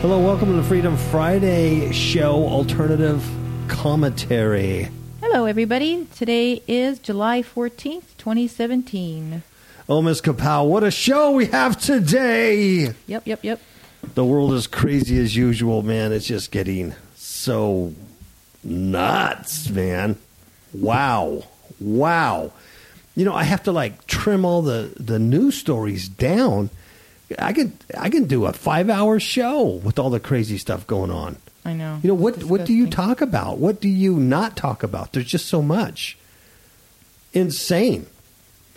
Hello, welcome to the Freedom Friday show, alternative commentary. Hello, everybody. Today is July 14th, 2017. Oh, Miss Kapow, what a show we have today! Yep, yep, yep. The world is crazy as usual, man. It's just getting so nuts, man. Wow. Wow. You know, I have to like trim all the, the news stories down. I can I can do a five hour show with all the crazy stuff going on. I know. You know what? What do you talk about? What do you not talk about? There's just so much. Insane.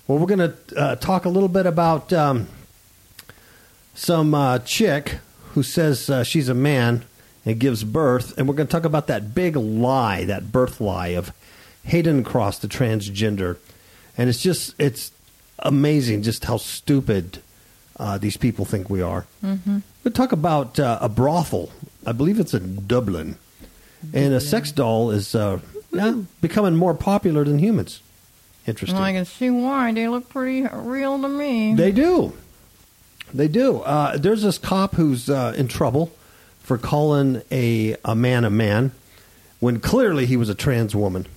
Well, we're going to uh, talk a little bit about um, some uh, chick who says uh, she's a man and gives birth, and we're going to talk about that big lie, that birth lie of Hayden Cross, the transgender, and it's just it's amazing just how stupid uh, these people think we are. Mm-hmm. We'll talk about uh, a brothel. I believe it's in Dublin, and a sex doll is uh, yeah, becoming more popular than humans. Interesting. Well, I can see why. They look pretty real to me. They do. They do. Uh, there's this cop who's uh, in trouble for calling a, a man a man when clearly he was a trans woman.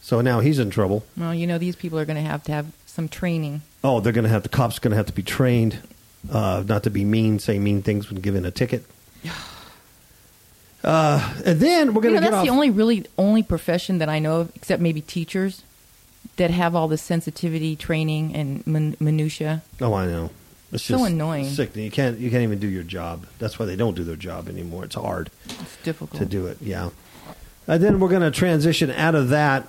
So now he's in trouble. well, you know, these people are going to have to have some training. Oh, they're going to have the cops going to have to be trained uh, not to be mean, say mean things when given a ticket. Uh, and then we're going know, to get that's off. the only really only profession that I know of, except maybe teachers, that have all the sensitivity training and min- minutia. oh, I know. It's So annoying. Sick. You can't. You can't even do your job. That's why they don't do their job anymore. It's hard. It's difficult. to do it. Yeah. And then we're going to transition out of that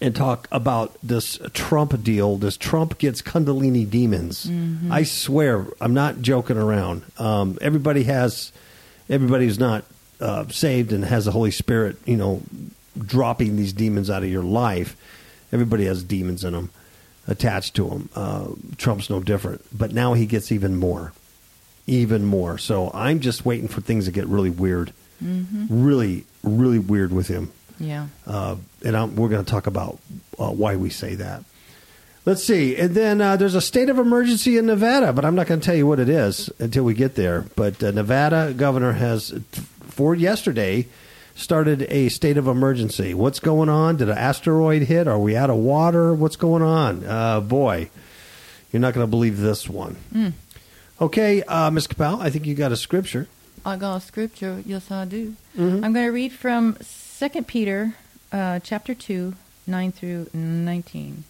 and talk about this Trump deal. This Trump gets Kundalini demons. I swear, I'm not joking around. Um, everybody has, everybody who's not uh, saved and has the Holy Spirit, you know, dropping these demons out of your life. Everybody has demons in them attached to them. Uh, Trump's no different, but now he gets even more even more. So I'm just waiting for things to get really weird, really, really weird with him. Yeah. Uh, and I'm, we're going to talk about uh, why we say that. Let's see. And then uh, there's a state of emergency in Nevada, but I'm not going to tell you what it is until we get there. But uh, Nevada governor has, for yesterday, started a state of emergency. What's going on? Did an asteroid hit? Are we out of water? What's going on? Uh, boy, you're not going to believe this one. Okay, uh, Ms. Capel, I think you got a scripture. I got a scripture. Yes, I do. Mm-hmm. I'm going to read from Second Peter, uh, chapter two, nine through nineteen,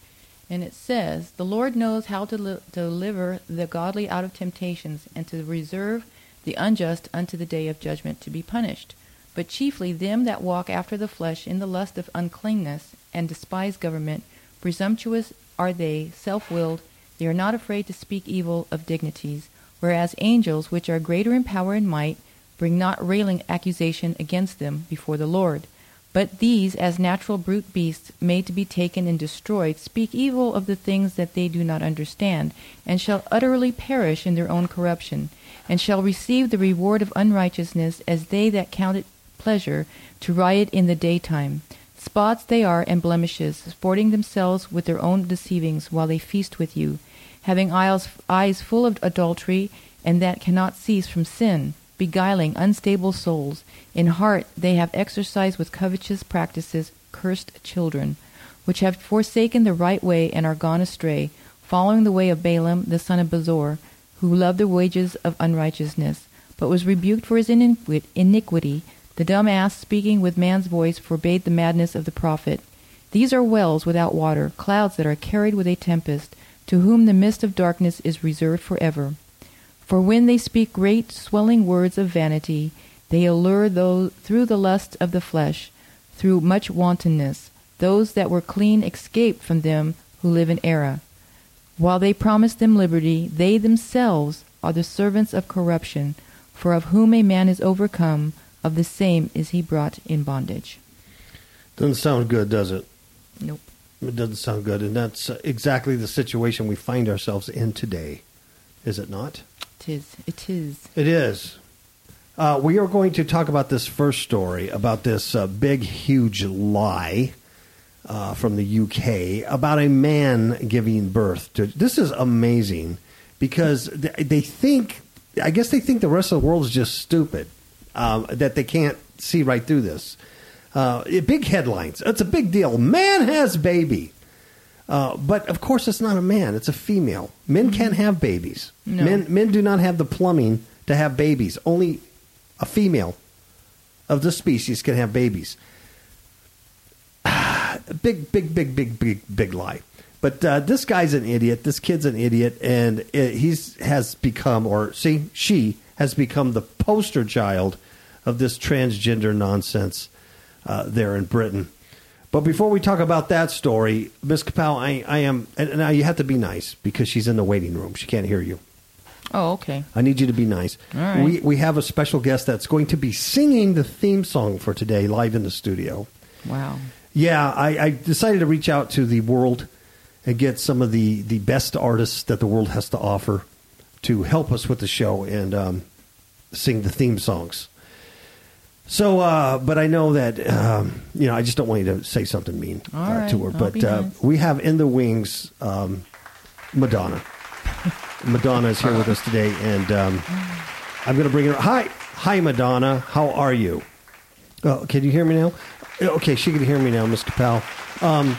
and it says, "The Lord knows how to li- deliver the godly out of temptations, and to reserve the unjust unto the day of judgment to be punished, but chiefly them that walk after the flesh in the lust of uncleanness and despise government. Presumptuous are they, self-willed. They are not afraid to speak evil of dignities." whereas angels, which are greater in power and might, bring not railing accusation against them before the Lord. But these, as natural brute beasts, made to be taken and destroyed, speak evil of the things that they do not understand, and shall utterly perish in their own corruption, and shall receive the reward of unrighteousness as they that count it pleasure to riot in the daytime. Spots they are and blemishes, sporting themselves with their own deceivings while they feast with you, having eyes, eyes full of adultery, and that cannot cease from sin, beguiling unstable souls. In heart they have exercised with covetous practices cursed children, which have forsaken the right way and are gone astray, following the way of Balaam the son of Bosor, who loved the wages of unrighteousness, but was rebuked for his iniqui- iniquity. The dumb ass, speaking with man's voice, forbade the madness of the prophet. These are wells without water, clouds that are carried with a tempest, to whom the mist of darkness is reserved forever. For when they speak great, swelling words of vanity, they allure those through the lust of the flesh, through much wantonness. Those that were clean escape from them who live in error. While they promise them liberty, they themselves are the servants of corruption, for of whom a man is overcome, of the same is he brought in bondage. Doesn't sound good, does it? Nope. It doesn't sound good, and that's exactly the situation we find ourselves in today, is it not? It is. It is. It is. Uh, we are going to talk about this first story about this uh, big, huge lie uh, from the UK about a man giving birth to. This is amazing because they, they think, I guess they think the rest of the world is just stupid, um, that they can't see right through this. Uh, big headlines. It's a big deal. Man has baby. Uh, but of course, it's not a man; it's a female. Men can't have babies. No. Men men do not have the plumbing to have babies. Only a female of the species can have babies. big, big, big, big, big, big lie. But uh, this guy's an idiot. This kid's an idiot, and it, he's has become, or see, she has become the poster child of this transgender nonsense uh, there in Britain. But before we talk about that story, Miss Kapow, I, I am, and now you have to be nice because she's in the waiting room. She can't hear you. Oh, okay. I need you to be nice. All right. We we have a special guest that's going to be singing the theme song for today live in the studio. Wow. Yeah, I, I decided to reach out to the world and get some of the, the best artists that the world has to offer to help us with the show and um, sing the theme songs. So, uh, but I know that um, you know I just don't want you to say something mean uh, right, to her. I'll but uh, nice. we have in the wings um, Madonna. Madonna is here with us today, and um, I'm going to bring her. Hi, hi, Madonna. How are you? Oh, can you hear me now? Okay, she can hear me now, Miss Capel. Um,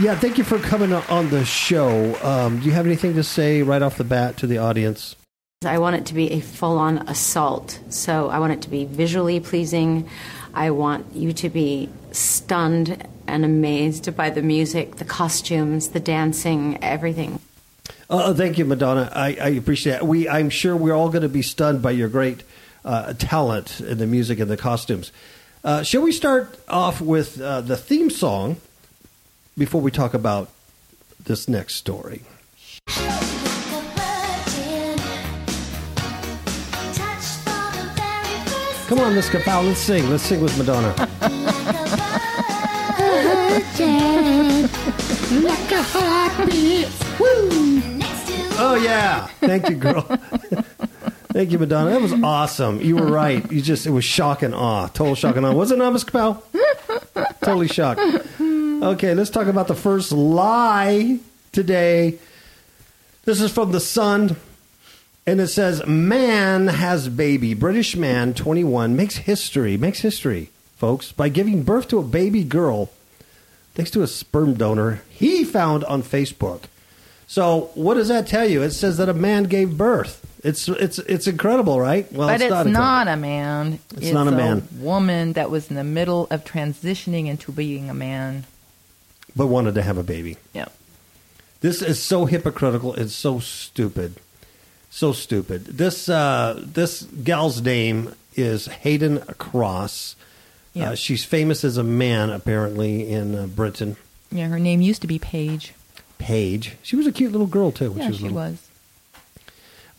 yeah, thank you for coming on the show. Um, do you have anything to say right off the bat to the audience? I want it to be a full on assault. So I want it to be visually pleasing. I want you to be stunned and amazed by the music, the costumes, the dancing, everything. Uh, thank you, Madonna. I, I appreciate it. We, I'm sure we're all going to be stunned by your great uh, talent in the music and the costumes. Uh, shall we start off with uh, the theme song before we talk about this next story? Come on, Miss Capel, let's sing. Let's sing with Madonna. Oh yeah, thank you, girl. thank you, Madonna. That was awesome. You were right. You just it was shock and awe, total shock and awe. Was it not, Miss Capel? totally shocked. Okay, let's talk about the first lie today. This is from the Sun, and it says, "Man has baby. British man, 21, makes history. Makes history, folks, by giving birth to a baby girl, thanks to a sperm donor he found on Facebook." So, what does that tell you? It says that a man gave birth. It's it's it's incredible, right? Well, but it's, incredible. not a man. It's not a man. woman that was in the middle of transitioning into being a man. but wanted to have a baby. Yeah. This is so hypocritical. It's so stupid. So stupid. This uh, this gal's name is Hayden Cross. Yeah. Uh, she's famous as a man, apparently, in uh, Britain. Yeah, her name used to be Paige. Paige. She was a cute little girl, too. Yeah, she was she was.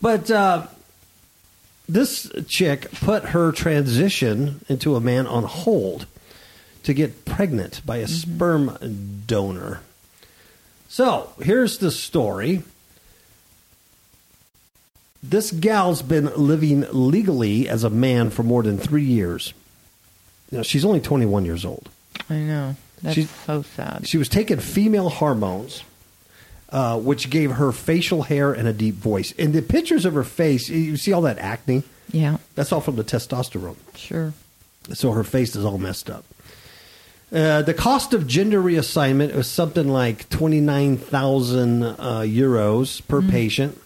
But uh, this chick put her transition into a man on hold to get pregnant by a sperm donor. So here's the story. This gal's been living legally as a man for more than three years. Know, she's only 21 years old. I know. That's She's- so sad. She was taking female hormones, uh, which gave her facial hair and a deep voice. And the pictures of her face, you see all that acne? yeah, That's all from the testosterone. sure. So her face is all messed up. Uh, the cost of gender reassignment was something like 29,000 uh, euros per patient.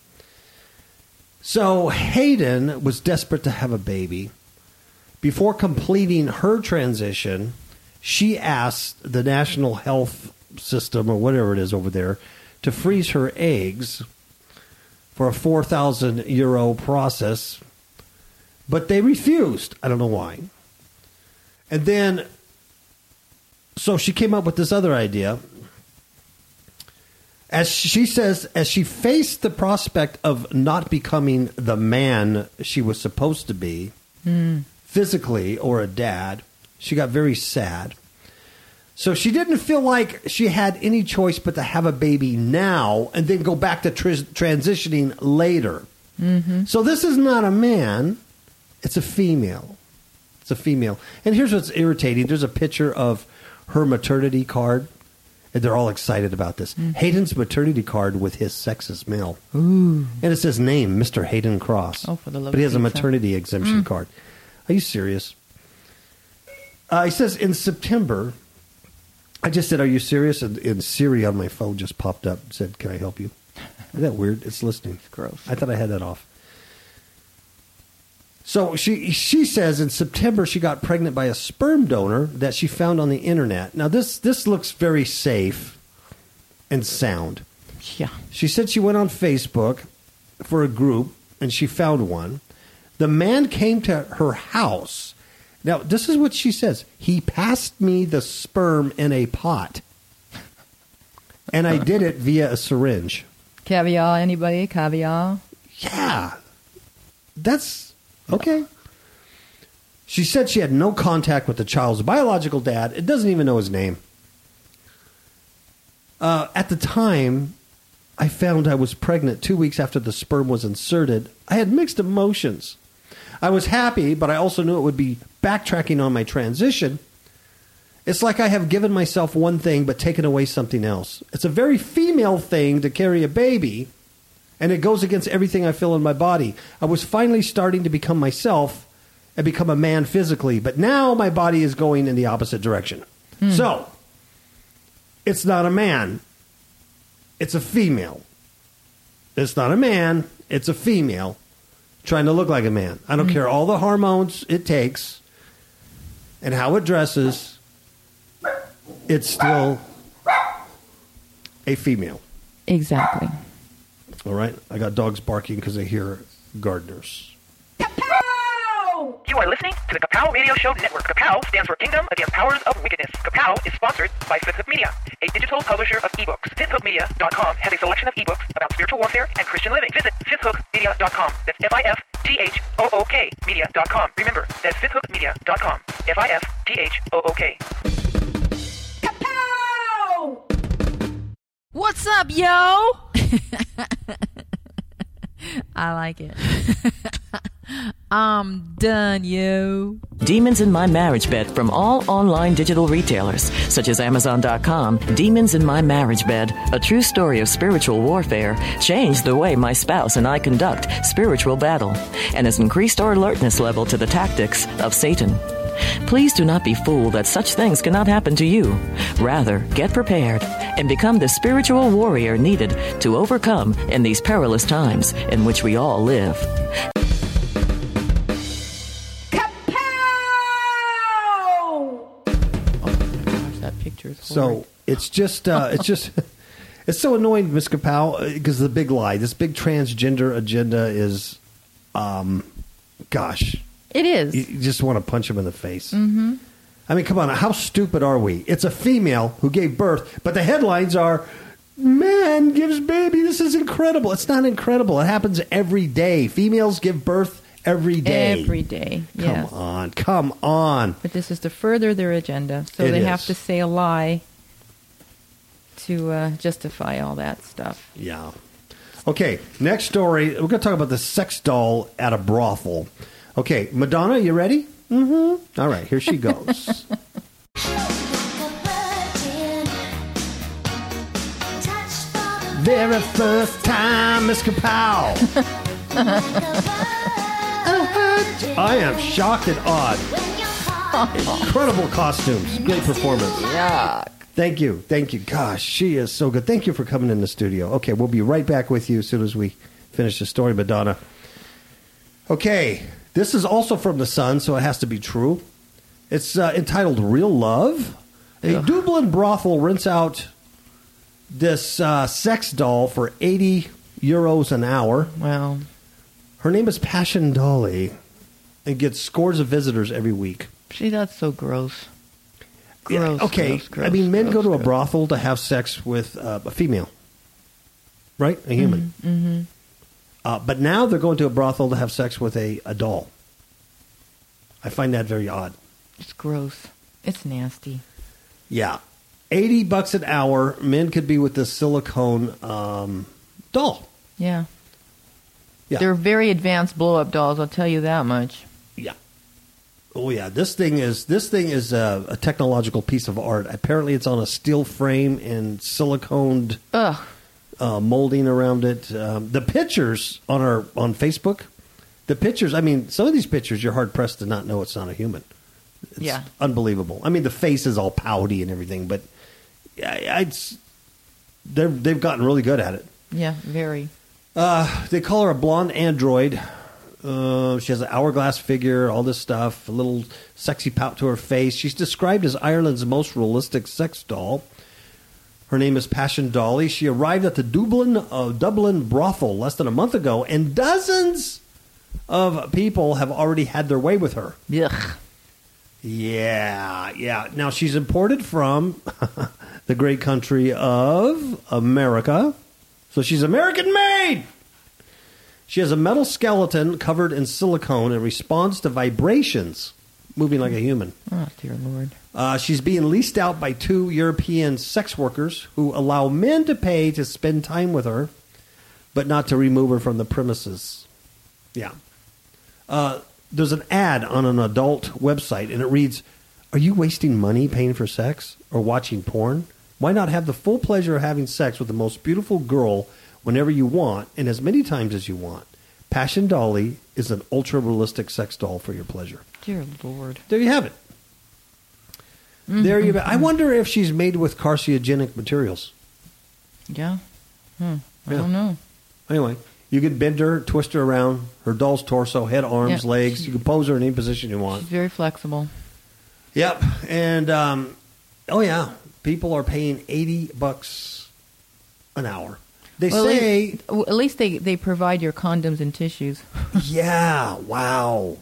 So Hayden was desperate to have a baby, before completing her transition, she asked the National Health System or whatever it is over there to freeze her eggs for a 4,000 euro process, but they refused. I don't know why. And then, so she came up with this other idea. As she says, as she faced the prospect of not becoming the man she was supposed to be, hmm. physically or a dad, she got very sad. So she didn't feel like she had any choice but to have a baby now and then go back to tr- transitioning later. Mm-hmm. So this is not a man, it's a female. It's a female. And here's what's irritating there's a picture of her maternity card, they're all excited about this. Hayden's maternity card with his sex as male. Ooh. And it says name, Mr. Hayden Cross. Oh, for the love But he has a maternity exemption card. Are you serious? Uh, he says in September, I just said, "Are you serious?" And, and Siri on my phone just popped up and said, "Can I help you?" Isn't that weird? It's listening. gross. I thought I had that off. So she she says in September she got pregnant by a sperm donor that she found on the internet. Now this this looks very safe and sound. Yeah. She said she went on Facebook for a group and she found one. The man came to her house. Now, this is what she says. He passed me the sperm in a pot. And I did it via a syringe. Caviar, anybody? Caviar? Yeah. That's okay. She said she had no contact with the child's biological dad. It doesn't even know his name. Uh, at the time, I found I was pregnant two weeks after the sperm was inserted. I had mixed emotions. I was happy, but I also knew it would be backtracking on my transition. It's like I have given myself one thing but taken away something else. It's a very female thing to carry a baby, and it goes against everything I feel in my body. I was finally starting to become myself and become a man physically, but now my body is going in the opposite direction. Hmm. So, it's not a man, it's a female. It's not a man, it's a female trying to look like a man. I don't hmm. care all the hormones it takes and how it dresses, it's still a female. Exactly. All right? I got dogs barking because they hear gardeners. You are listening to the Kapow Radio Show Network. Kapow stands for Kingdom Against Powers of Wickedness. Kapow is sponsored by Fifth Hook Media, a digital publisher of ebooks. FifthHookMedia.com has a selection of ebooks about spiritual warfare and Christian living. Visit FifthHookMedia.com. That's F-I-F-T-H-O-O-K Media.com. Remember, that's FifthHookMedia.com. F-I-F-T-H-O-O-K. What's up, yo? I like it. I'm done, yo. Demons in My Marriage Bed from all online digital retailers, such as Amazon.com. Demons in My Marriage Bed, a true story of spiritual warfare, changed the way my spouse and I conduct spiritual battle and has increased our alertness level to the tactics of Satan. Please do not be fooled that such things cannot happen to you. Rather, get prepared and become the spiritual warrior needed to overcome in these perilous times in which we all live. So it's just, uh, it's just, it's so annoying, Miss Kapow, because the big lie, this big transgender agenda is, um, gosh, it is. you just want to punch him in the face. Mm-hmm. I mean, come on, how stupid are we? It's a female who gave birth, but the headlines are, man gives baby. This is incredible. It's not incredible. It happens every day. Females give birth every day. Every day. Come yes. on, come on. But this is to further their agenda. So It they have to say a lie to uh, justify all that stuff. Yeah. Okay, next story. We're going to talk about the sex doll at a brothel. Okay, Madonna, you ready? Mm-hmm. All right, here she goes. Very first time, Miss Kapow. I am shocked and awed. Incredible costumes. Great performance. Yuck. Thank you. Thank you. Gosh, she is so good. Thank you for coming in the studio. Okay, we'll be right back with you as soon as we finish the story, Madonna. Okay, This is also from the Sun, so it has to be true. It's uh, entitled "Real Love." A Ugh. Dublin brothel rents out this uh, sex doll for eighty euros an hour. Wow. Her name is Passion Dolly, and gets scores of visitors every week. see, that's so gross. Yeah, Gross. okay, gross, gross, I mean, men go to a brothel to have sex with uh, a female, right? A human. Mm-hmm. Uh, but now they're going to a brothel to have sex with a, a doll. I find that very odd. It's gross. It's nasty. Yeah. 80 bucks an hour, men could be with this silicone um, doll. Yeah. Yeah. They're very advanced blow up dolls, I'll tell you that much. Yeah. Oh yeah, this thing is this thing is a, a technological piece of art. Apparently, it's on a steel frame and siliconed Ugh. Uh, molding around it. Um, the pictures on our on Facebook, the pictures. I mean, some of these pictures you're hard pressed to not know it's not a human. It's Yeah. unbelievable. I mean, the face is all pouty and everything, but I, I'd they're, they've gotten really good at it. Yeah, very. Uh, they call her a blonde android. Uh, she has an hourglass figure, all this stuff, a little sexy pout to her face. She's described as Ireland's most realistic sex doll. Her name is Passion Dolly. She arrived at the Dublin uh, Dublin brothel less than a month ago, and dozens of people have already had their way with her. Ugh. Yeah, yeah. Now she's imported from the great country of America. So she's American made. She has a metal skeleton covered in silicone and responds to vibrations, moving like a human. Oh, dear Lord. Uh, she's being leased out by two European sex workers who allow men to pay to spend time with her, but not to remove her from the premises. Yeah. Uh, there's an ad on an adult website, and it reads Are you wasting money paying for sex or watching porn? Why not have the full pleasure of having sex with the most beautiful girl whenever you want and as many times as you want? Passion Dolly is an ultra realistic sex doll for your pleasure. Dear Lord. There you have it. There you go. I wonder if she's made with carcinogenic materials. Yeah. Hmm. I Yeah. don't know. Anyway, you could bend her, twist her around, her doll's torso, head, arms, legs. You can pose her in any position you want. She's very flexible. Yep. And, um, oh, yeah, people are paying 80 bucks an hour. They Well, at say, least, at least they, they provide your condoms and tissues. yeah, wow.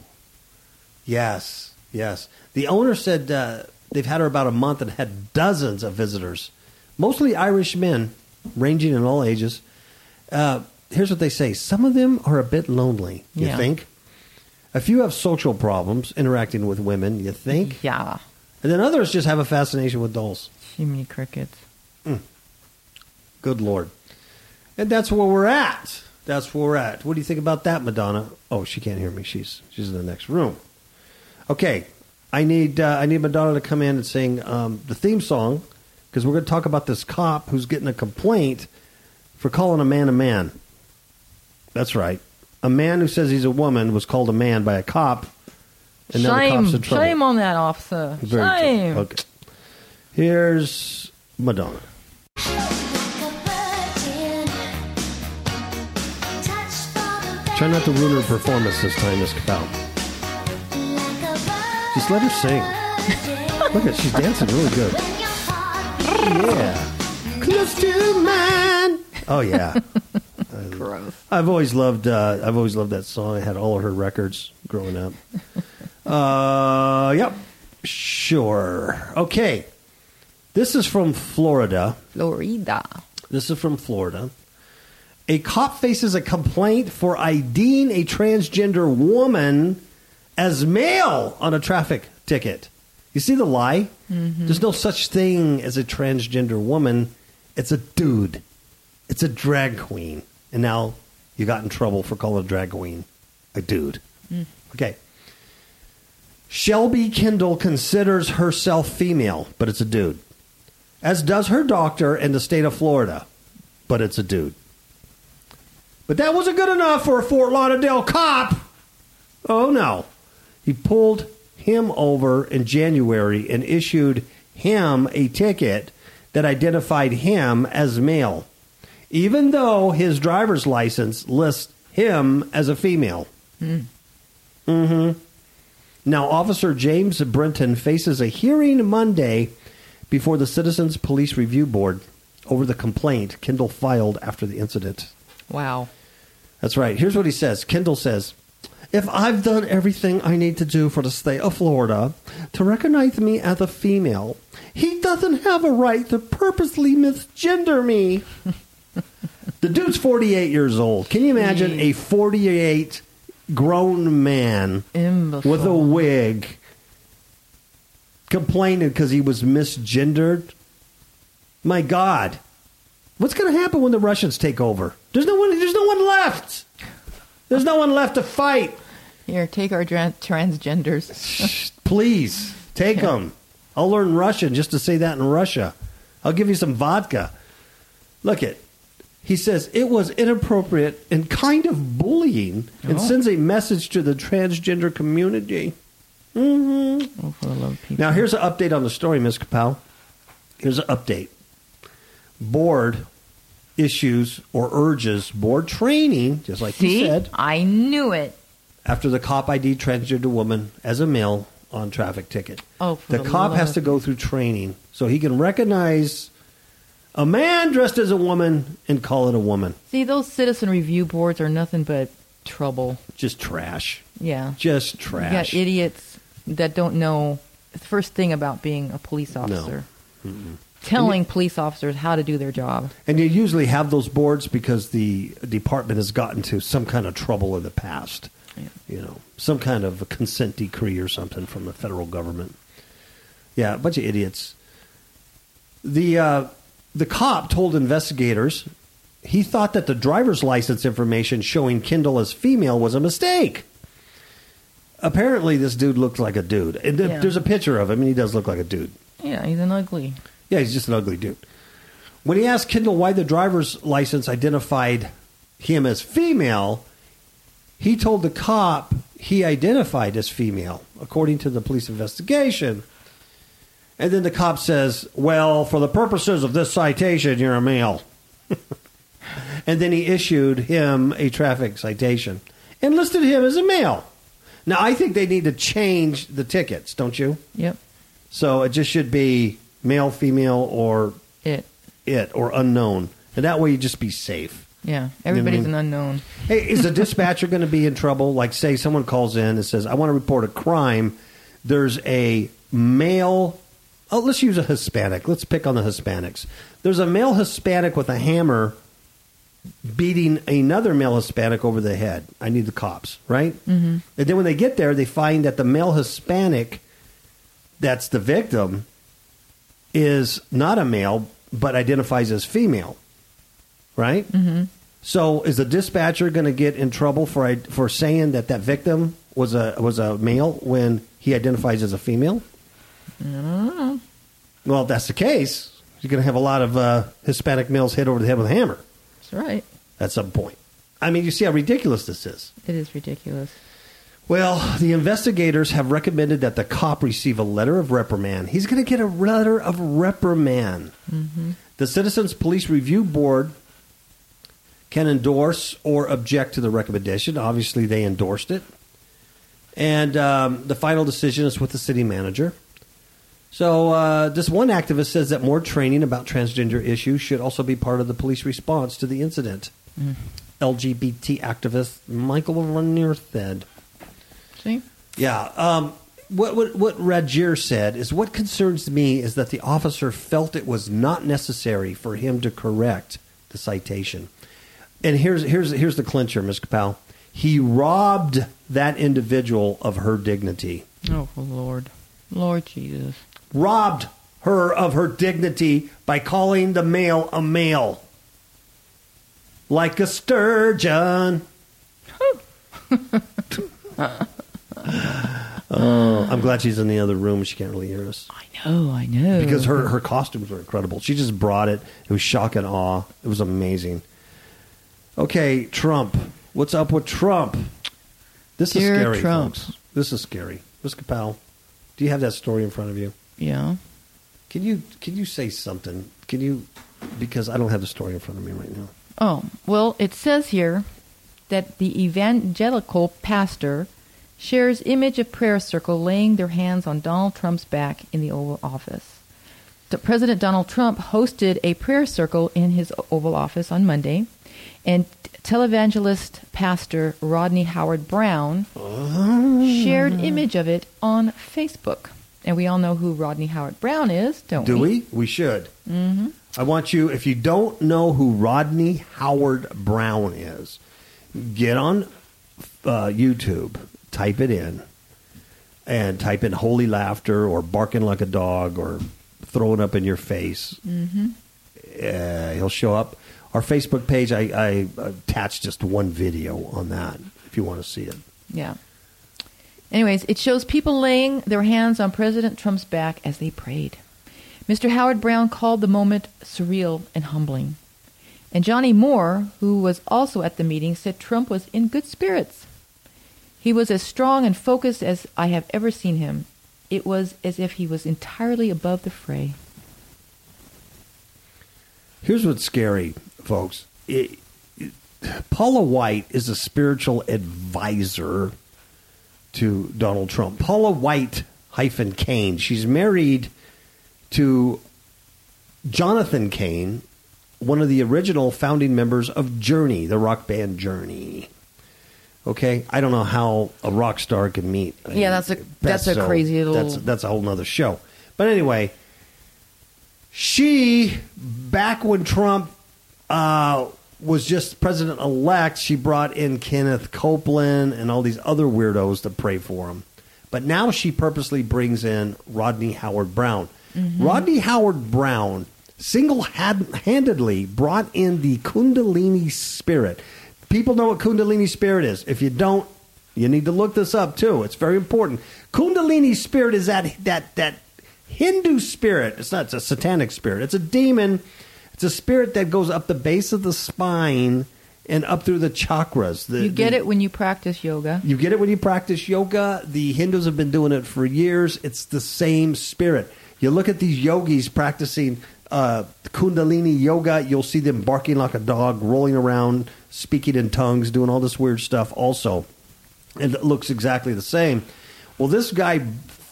Yes, yes. The owner said uh, they've had her about a month and had dozens of visitors, mostly Irish men, ranging in all ages. Uh, here's what they say some of them are a bit lonely, you Yeah. think? A few have social problems interacting with women, you think? Yeah. And then others just have a fascination with dolls. Jiminy crickets. Good Lord. And that's where we're at. That's where we're at. What do you think about that, Madonna? Oh, she can't hear me. She's she's in the next room. Okay, I need uh, I need Madonna to come in and sing um, the theme song because we're going to talk about this cop who's getting a complaint for calling a man a man. That's right. A man who says he's a woman was called a man by a cop, and now the cop's in trouble. Shame on that officer. Very true. shame. Okay. Here's Madonna. Try not to ruin her performance this time, Miss Capel. Just let her sing. Look at she's dancing really good. Yeah. Close to mine. Oh yeah. Gross. I've always loved. Uh, I've always loved that song. I had all of her records growing up. uh, yep. Sure. Okay. This is from Florida. Florida. This is from Florida. A cop faces a complaint for IDing a transgender woman as male on a traffic ticket. You see the lie? Mm-hmm. There's no such thing as a transgender woman. It's a dude. It's a drag queen. And now you got in trouble for calling a drag queen a dude. Mm. Okay. Shelby Kendall considers herself female, but it's a dude. As does her doctor in the state of Florida, but it's a dude. But that wasn't good enough for a Fort Lauderdale cop. Oh no. He pulled him over in January and issued him a ticket that identified him as male, even though his driver's license lists him as a female. Mm. hmm Now, Officer James Brenton faces a hearing Monday before the Citizens Police Review Board over the complaint Kendall filed after the incident. Wow. That's right. Here's what he says Kendall says, If I've done everything I need to do for the state of Florida to recognize me as a female, he doesn't have a right to purposely misgender me. the dude's 48 years old. Can you imagine a 48 grown man Imbecile. with a wig complaining because he was misgendered? My God. What's going to happen when the Russians take over? There's no one. There's no one left. There's no one left to fight. Here, take our tran- transgenders. Please take them. I'll learn Russian just to say that in Russia. I'll give you some vodka. Look it. He says it was inappropriate and kind of bullying, and Oh. sends a message to the transgender community. Mm-hmm. oh, for the love of people. Now, here's an update on the story, Ms. Capel. Here's an update. Board issues or urges board training, just like See? you said, I knew it. After the cop ID transgender to woman as a male on traffic ticket. Oh, for the the cop has to go through training so he can recognize a man dressed as a woman and call it a woman. See, those citizen review boards are nothing but trouble. Just trash. Yeah. Just You trash. got idiots that don't know the first thing about being a police officer. No, Telling police officers how to do their job. And you usually have those boards because the department has gotten to some kind of trouble in the past. Yeah. You know, some kind of a consent decree or something from the federal government. Yeah, a bunch of idiots. The uh, the cop told investigators he thought that the driver's license information showing Kendall as female was a mistake. Apparently, this dude looks like a dude. And Yeah. There's a picture of him, and he does look like a dude. Yeah, he's an ugly. Yeah, he's just an ugly dude. When he asked Kendall why the driver's license identified him as female, he told the cop he identified as female, according to the police investigation. And then the cop says, Well, for the purposes of this citation, you're a male. and then he issued him a traffic citation and listed him as a male. Now, I think they need to change the tickets, don't you? Yep. So it just should be male, female, or It. it, or unknown. And that way you just be safe. Yeah. Everybody's an unknown. Hey, is the dispatcher going to be in trouble? Like, say someone calls in and says, I want to report a crime. There's a male, oh, let's use a Hispanic. Let's pick on the Hispanics. There's a male Hispanic with a hammer beating another male Hispanic over the head. I need the cops, right? Mm-hmm. And then when they get there, they find that the male Hispanic that's the victim is not a male, but identifies as female, right? Mm-hmm. So is the dispatcher going to get in trouble for for saying that that victim was a was a male when he identifies as a female? I don't know. Well, if that's the case, you're going to have a lot of uh, Hispanic males hit over the head with a hammer That's right. at some point. I mean, you see how ridiculous this is. It is ridiculous. Well, the investigators have recommended that the cop receive a letter of reprimand. He's going to get a letter of reprimand. The Citizens Police Review Board can endorse or object to the recommendation. Obviously, they endorsed it. And um, the final decision is with the city manager. So, uh, this one activist says that more training about transgender issues should also be part of the police response to the incident. LGBT activist Michael Lanier said. See? Yeah. Um, what, what, what Rajner said is what concerns me is that the officer felt it was not necessary for him to correct the citation. And here's, here's, here's the clincher, Ms. Capel. He robbed that individual of her dignity. Oh, Lord. Lord Jesus. Robbed her of her dignity by calling the male a male. Like a sturgeon. oh, I'm glad she's in the other room. She can't really hear us. I know, I know. because her her costumes were incredible. She just brought it. It was shock and awe. It was amazing. Okay, Trump. What's up with Trump? This Dear is scary, Trump. folks. This is scary. Ms. Capel, do you have that story in front of you? Yeah. Can you can you say something? Can you because I don't have the story in front of me right now. Oh, well, it says here that the evangelical pastor shares image of prayer circle laying their hands on Donald Trump's back in the Oval Office. President Donald Trump hosted a prayer circle in his Oval Office on Monday, and televangelist pastor Rodney Howard-Browne shared image of it on Facebook. And we all know who Rodney Howard-Browne is, don't Do we? Do we? We should. Mm-hmm. I want you, if you don't know who Rodney Howard-Browne is, get on uh, YouTube, type it in, and type in holy laughter or barking like a dog or throwing up in your face. Mm-hmm. Uh, he'll show up. Our Facebook page, I, I attached just one video on that if you want to see it. Yeah. Anyways, it shows people laying their hands on President Trump's back as they prayed. Mr. Howard-Browne called the moment surreal and humbling. And Johnny Moore, who was also at the meeting, said Trump was in good spirits. He was as strong and focused as I have ever seen him. It was as if he was entirely above the fray. Here's what's scary, folks. It, it- Paula White is a spiritual advisor to Donald Trump. Paula White hyphen Cain. She's married to Jonathan Cain, one of the original founding members of Journey, the rock band Journey. Okay, I don't know how a rock star can meet. Yeah, that's a- that's a crazy little- That's that's a whole nother show. But anyway, she back when Trump uh, was just president elect, she brought in Kenneth Copeland and all these other weirdos to pray for him. But now she purposely brings in Rodney Howard-Browne. Rodney Howard-Browne single handedly brought in the Kundalini spirit. People know what Kundalini spirit is. If you don't, you need to look this up too. It's very important. Kundalini spirit is that that that Hindu spirit. It's not it's a satanic spirit. It's a demon. It's a spirit that goes up the base of the spine and up through the chakras. The, You get the- it when you practice yoga. you get it when you practice yoga. The Hindus have been doing it for years. It's the same spirit. You look at these yogis practicing uh, Kundalini yoga, you'll see them barking like a dog, rolling around, speaking in tongues, doing all this weird stuff also. And it looks exactly the same. Well, this guy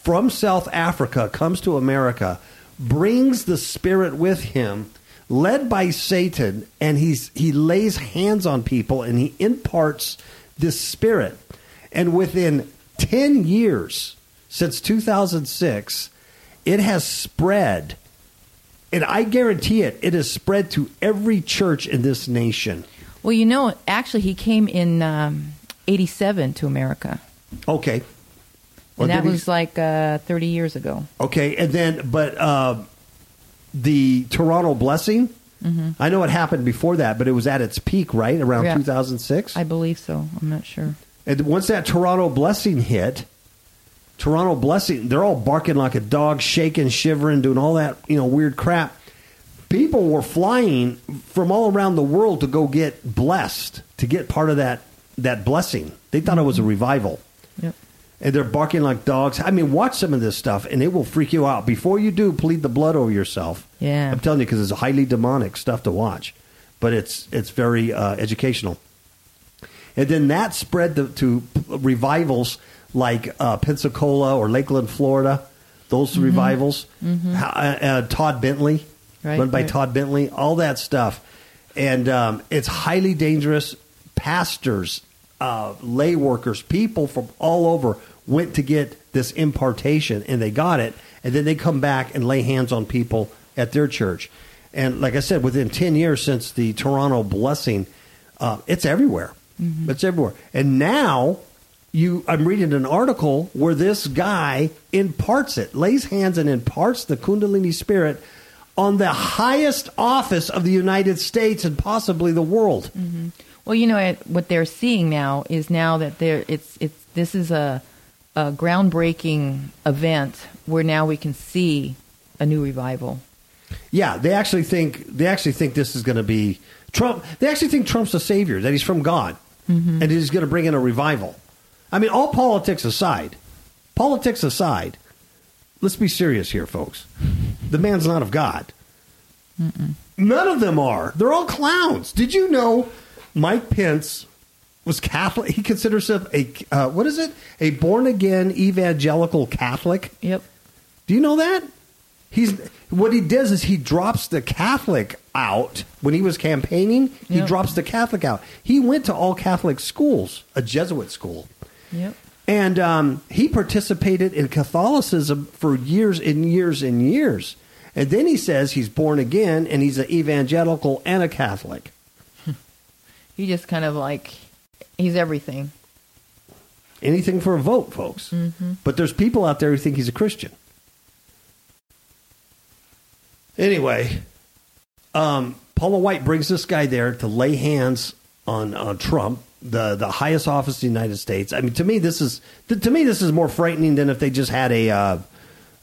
from South Africa comes to America, brings the spirit with him, led by Satan, and he's he lays hands on people and he imparts this spirit. And within 10 years, since 2006, it has spread. And I guarantee it, it has spread to every church in this nation. Well, you know, actually, he came in um, 87 to America. Okay. Well, and that he- was like uh, 30 years ago. Okay, and then but uh, the Toronto Blessing. Mm-hmm. I know it happened before that, but it was at its peak, right around Yeah. 2006. I believe so. I'm not sure. and once that Toronto Blessing hit, Toronto Blessing, they're all barking like a dog, shaking, shivering, doing all that you know weird crap. People were flying from all around the world to go get blessed, to get part of that that blessing. They thought it was a mm-hmm. revival Yep. And they're barking like dogs. I mean, watch some of this stuff, and it will freak you out. Before you do, plead the blood over yourself. Yeah. I'm telling you, because it's highly demonic stuff to watch, but it's it's very uh, educational. And then that spread to, to revivals like uh, Pensacola or Lakeland, Florida. Those revivals. How- uh, uh, Todd Bentley, Right, run by right. Todd Bentley, all that stuff. And um, it's highly dangerous. Pastors, uh, lay workers, people from all over went to get this impartation and they got it. And then they come back and lay hands on people at their church. And like I said, within 10 years since the Toronto blessing, uh, it's everywhere. It's everywhere. And now you I'm reading an article where this guy imparts it, lays hands and imparts the Kundalini spirit on the highest office of the United States and possibly the world. Well, you know what they're seeing now is now that there it's it's this is a a groundbreaking event where now we can see a new revival. Yeah, they actually think they actually think this is going to be Trump. They actually think Trump's a savior, that he's from God, mm-hmm. and he's going to bring in a revival. I mean, all politics aside, politics aside, let's be serious here, folks. The man's not of God. None of them are. They're all clowns. Did you know Mike Pence was Catholic. He considers himself a uh, what is it? A born again evangelical Catholic. Yep. Do you know that? He's what he does is he drops the Catholic out when he was campaigning. He Yep. drops the Catholic out. He went to all Catholic schools, a Jesuit school, Yep. and um, he participated in Catholicism for years and years and years. And then he says he's born again and he's an evangelical and a Catholic. He just kind of like he's everything. Anything for a vote, folks. But there's people out there who think he's a Christian. Anyway, um, Paula White brings this guy there to lay hands on, on Trump, the the highest office in the United States. I mean, to me, this is to me this is more frightening than if they just had a uh,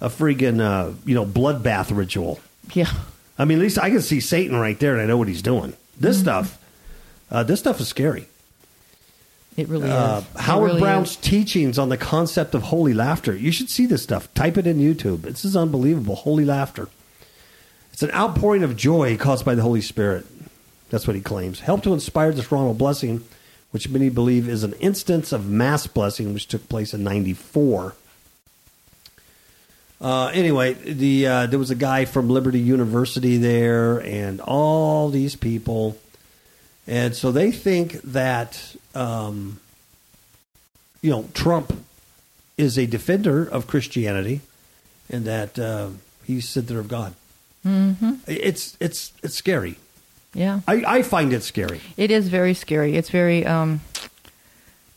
a freaking uh, you know bloodbath ritual. Yeah. I mean, at least I can see Satan right there, and I know what he's doing. This stuff, uh, this stuff is scary. It really Uh, is. Howard really Browne's is. teachings on the concept of holy laughter. You should see this stuff. Type it in YouTube. This is unbelievable. Holy laughter. It's an outpouring of joy caused by the Holy Spirit. That's what he claims. Help to inspire this Toronto blessing, which many believe is an instance of mass blessing, which took place in '94. Uh, anyway, the uh, there was a guy from Liberty University there, and all these people, and so they think that um, you know Trump is a defender of Christianity, and that uh, he's center of God. Mm-hmm. It's it's it's scary. Yeah. I, I find it scary. It is very scary. It's very um,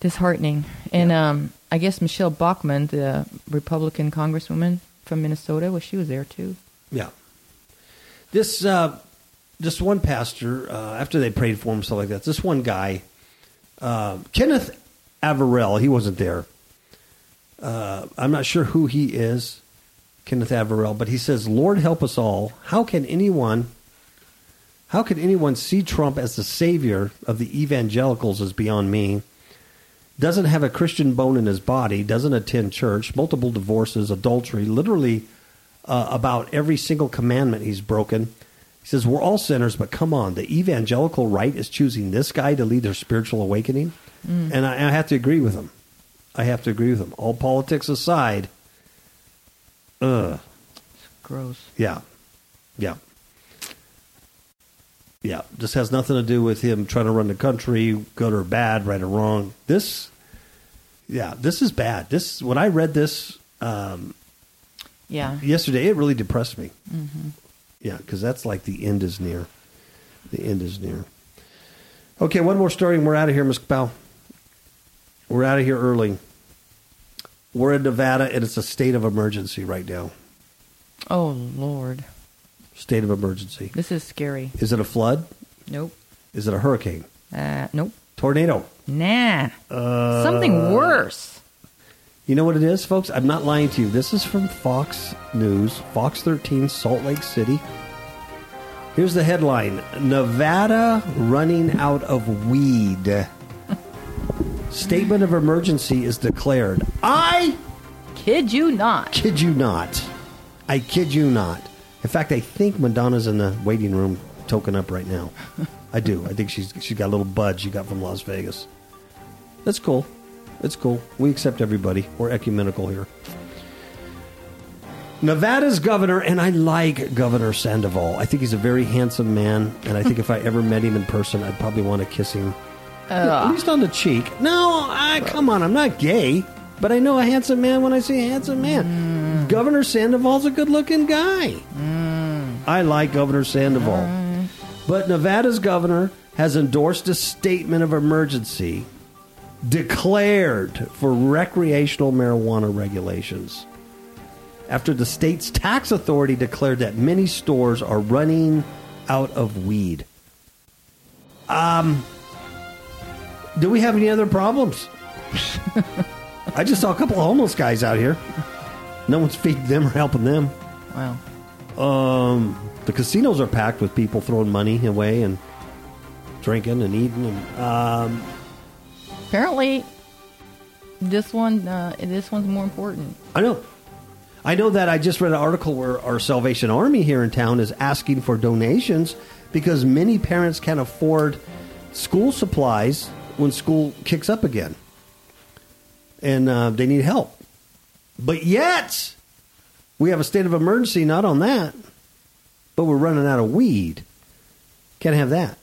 disheartening. And um, I guess Michelle Bachmann, the Republican congresswoman from Minnesota, well, she was there too. Yeah. This uh, this one pastor, uh, after they prayed for him, stuff like that. This one guy, uh, Kenneth Averell, he wasn't there. Uh, I'm not sure who he is, Kenneth Averell, but he says, "Lord help us all. How can anyone?" How could anyone see Trump as the savior of the evangelicals is beyond me. Doesn't have a Christian bone in his body, doesn't attend church, multiple divorces, adultery, literally uh, about every single commandment he's broken. He says, We're all sinners, but come on, the evangelical right is choosing this guy to lead their spiritual awakening. Mm. And I, I have to agree with him. I have to agree with him. All politics aside, ugh. Gross. Yeah. Yeah. Yeah. This has nothing to do with him trying to run the country, good or bad, right or wrong. This, yeah, this is bad. This, when I read this um, Yeah. yesterday, it really depressed me. Mm-hmm. Yeah, because that's like the end is near. The end is near. Okay, one more story and we're out of here, Ms. Powell. We're out of here early. We're in Nevada and it's a state of emergency right now. Oh, Lord. State of emergency. This is scary. Is it a flood? Nope. Is it a hurricane? Uh, nope. Tornado? Nah. Uh, Something worse. You know what it is, folks? I'm not lying to you. This is from Fox News, Fox 13, Salt Lake City. Here's the headline Nevada running out of weed. Statement of emergency is declared. I Kid you not. kid you not. I kid you not. In fact, I think Madonna's in the waiting room token up right now. I do. I think she's she's got a little bud she got from Las Vegas. That's cool. It's cool. We accept everybody. We're ecumenical here. Nevada's governor, and I like Governor Sandoval. I think he's a very handsome man, and I think if I ever met him in person, I'd probably want to kiss him. At least on the cheek. No, I, come on, I'm not gay, but I know a handsome man when I see a handsome man. Mm. Governor Sandoval's a good looking guy. Mm. I like Governor Sandoval. Mm. But Nevada's governor has endorsed a statement of emergency declared for recreational marijuana regulations after the state's tax authority declared that many stores are running out of weed. Um, do we have any other problems? I just saw a couple of homeless guys out here. No one's feeding them or helping them. Wow. Um, the casinos are packed with people throwing money away and drinking and eating. And um, Apparently, this one, uh, this one's more important. I know. I know that I just read an article where our Salvation Army here in town is asking for donations because many parents can't afford school supplies when school kicks up again, and uh, they need help. But yet, we have a state of emergency. Not on that, but we're running out of weed. Can't have that.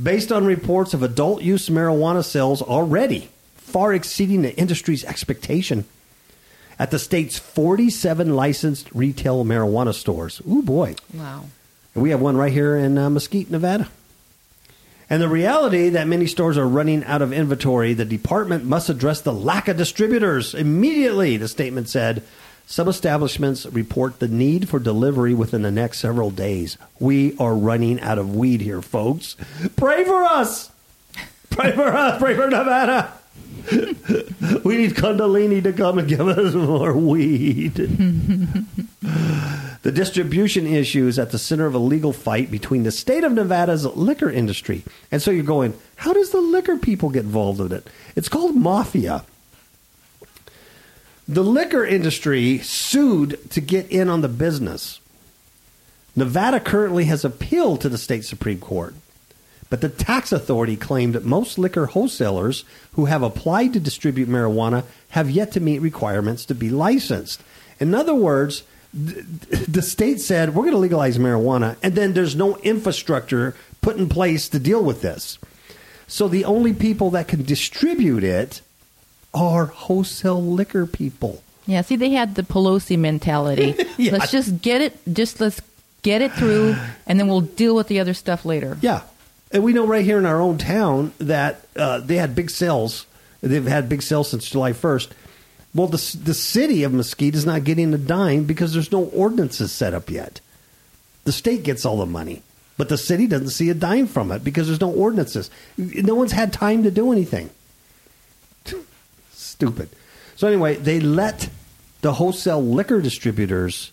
Based on reports of adult use marijuana sales already far exceeding the industry's expectation at the state's 47 licensed retail marijuana stores. Ooh, boy. Wow. And we have one right here in uh, Mesquite, Nevada. And the reality that many stores are running out of inventory, the department must address the lack of distributors immediately, the statement said. Some establishments report the need for delivery within the next several days. We are running out of weed here, folks. Pray for us. Pray for us. Pray for Nevada. we need Kundalini to come and give us more weed. the distribution issue is at the center of a legal fight between the state of Nevada's liquor industry. And so you're going, how does the liquor people get involved in it? It's called mafia. The liquor industry sued to get in on the business. Nevada currently has appealed to the state Supreme Court. But the tax authority claimed that most liquor wholesalers who have applied to distribute marijuana have yet to meet requirements to be licensed. In other words, the state said, we're going to legalize marijuana, and then there's no infrastructure put in place to deal with this. So the only people that can distribute it are wholesale liquor people. Yeah, see, they had the Pelosi mentality. Yeah. Let's just get it, just let's get it through, and then we'll deal with the other stuff later. Yeah. And we know right here in our own town that uh, they had big sales. They've had big sales since July 1st. Well, the, the city of Mesquite is not getting a dime because there's no ordinances set up yet. The state gets all the money, but the city doesn't see a dime from it because there's no ordinances. No one's had time to do anything. Stupid. So, anyway, they let the wholesale liquor distributors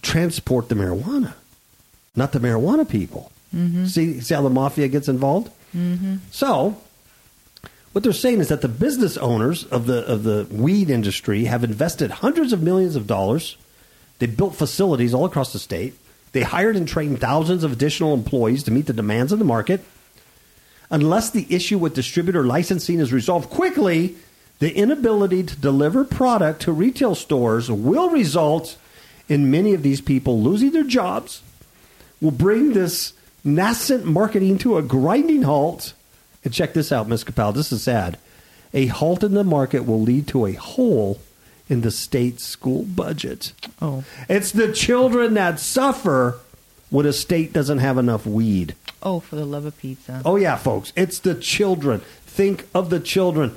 transport the marijuana, not the marijuana people. See, see how the mafia gets involved. Mm-hmm. So, what they're saying is that the business owners of the of the weed industry have invested hundreds of millions of dollars. They built facilities all across the state. They hired and trained thousands of additional employees to meet the demands of the market. Unless the issue with distributor licensing is resolved quickly, the inability to deliver product to retail stores will result in many of these people losing their jobs, will bring this nascent marketing to a grinding halt. And check this out, Ms. Capel, this is sad. A halt in the market will lead to a hole in the state school budget. Oh, It's the children that suffer when a state doesn't have enough weed. Oh, for the love of pizza. Oh yeah, folks, it's the children. Think of the children.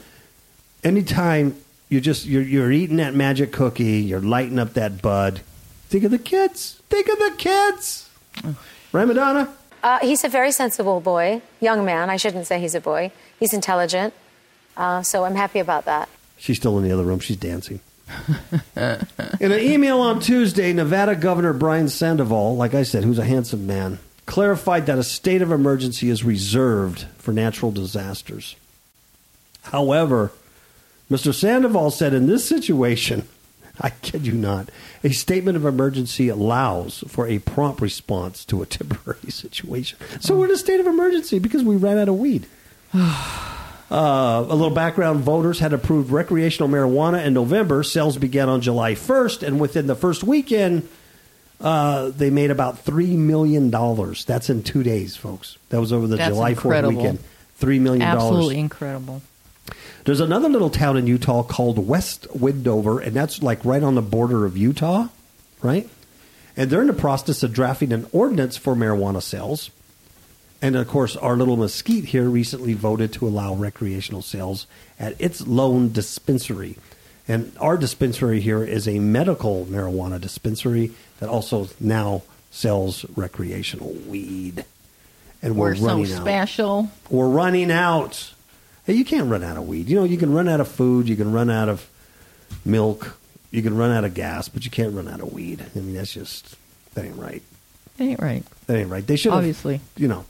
Anytime you just you're, you're eating that magic cookie, you're lighting up that bud. Think of the kids. Think of the kids. Right, Madonna? Uh, he's a very sensible boy, young man. I shouldn't say he's a boy. He's intelligent. Uh, so I'm happy about that. She's still in the other room. She's dancing. in an email on Tuesday, Nevada Governor Brian Sandoval, like I said, who's a handsome man, clarified that a state of emergency is reserved for natural disasters. However, Mr. Sandoval said in this situation, I kid you not, a statement of emergency allows for a prompt response to a temporary situation. So we're in a state of emergency because we ran out of weed. Uh, a little background voters had approved recreational marijuana in November. Sales began on July 1st, and within the first weekend, uh, they made about $3 million. That's in two days, folks. That was over the That's July 4th weekend. $3 million. Absolutely incredible. There's another little town in Utah called West Wendover, and that's like right on the border of Utah, right? And they're in the process of drafting an ordinance for marijuana sales. And of course, our little mesquite here recently voted to allow recreational sales at its lone dispensary. And our dispensary here is a medical marijuana dispensary that also now sells recreational weed. And we're, We're, so running out. special. We're running out. Hey, you can't run out of weed. You know, you can run out of food, you can run out of milk, you can run out of gas, but you can't run out of weed. I mean, that's just that ain't right. That ain't right. That ain't right. They should have, Obviously. you know,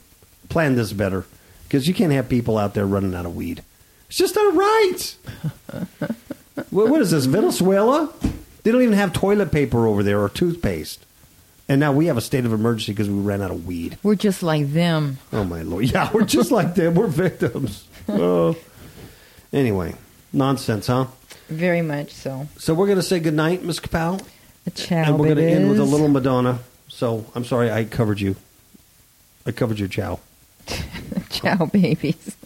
planned this better because you can't have people out there running out of weed. It's just not right. what, what is this, Venezuela? They don't even have toilet paper over there or toothpaste. And now we have a state of emergency because we ran out of weed. We're just like them. Oh my lord! Yeah, we're just like them. We're victims. Oh. Anyway, nonsense, huh? Very much so. So we're going to say goodnight, Miss Kapow, Ciao, and we're going to end with a little Madonna. So I'm sorry I covered you. I covered your chow. Ciao, babies.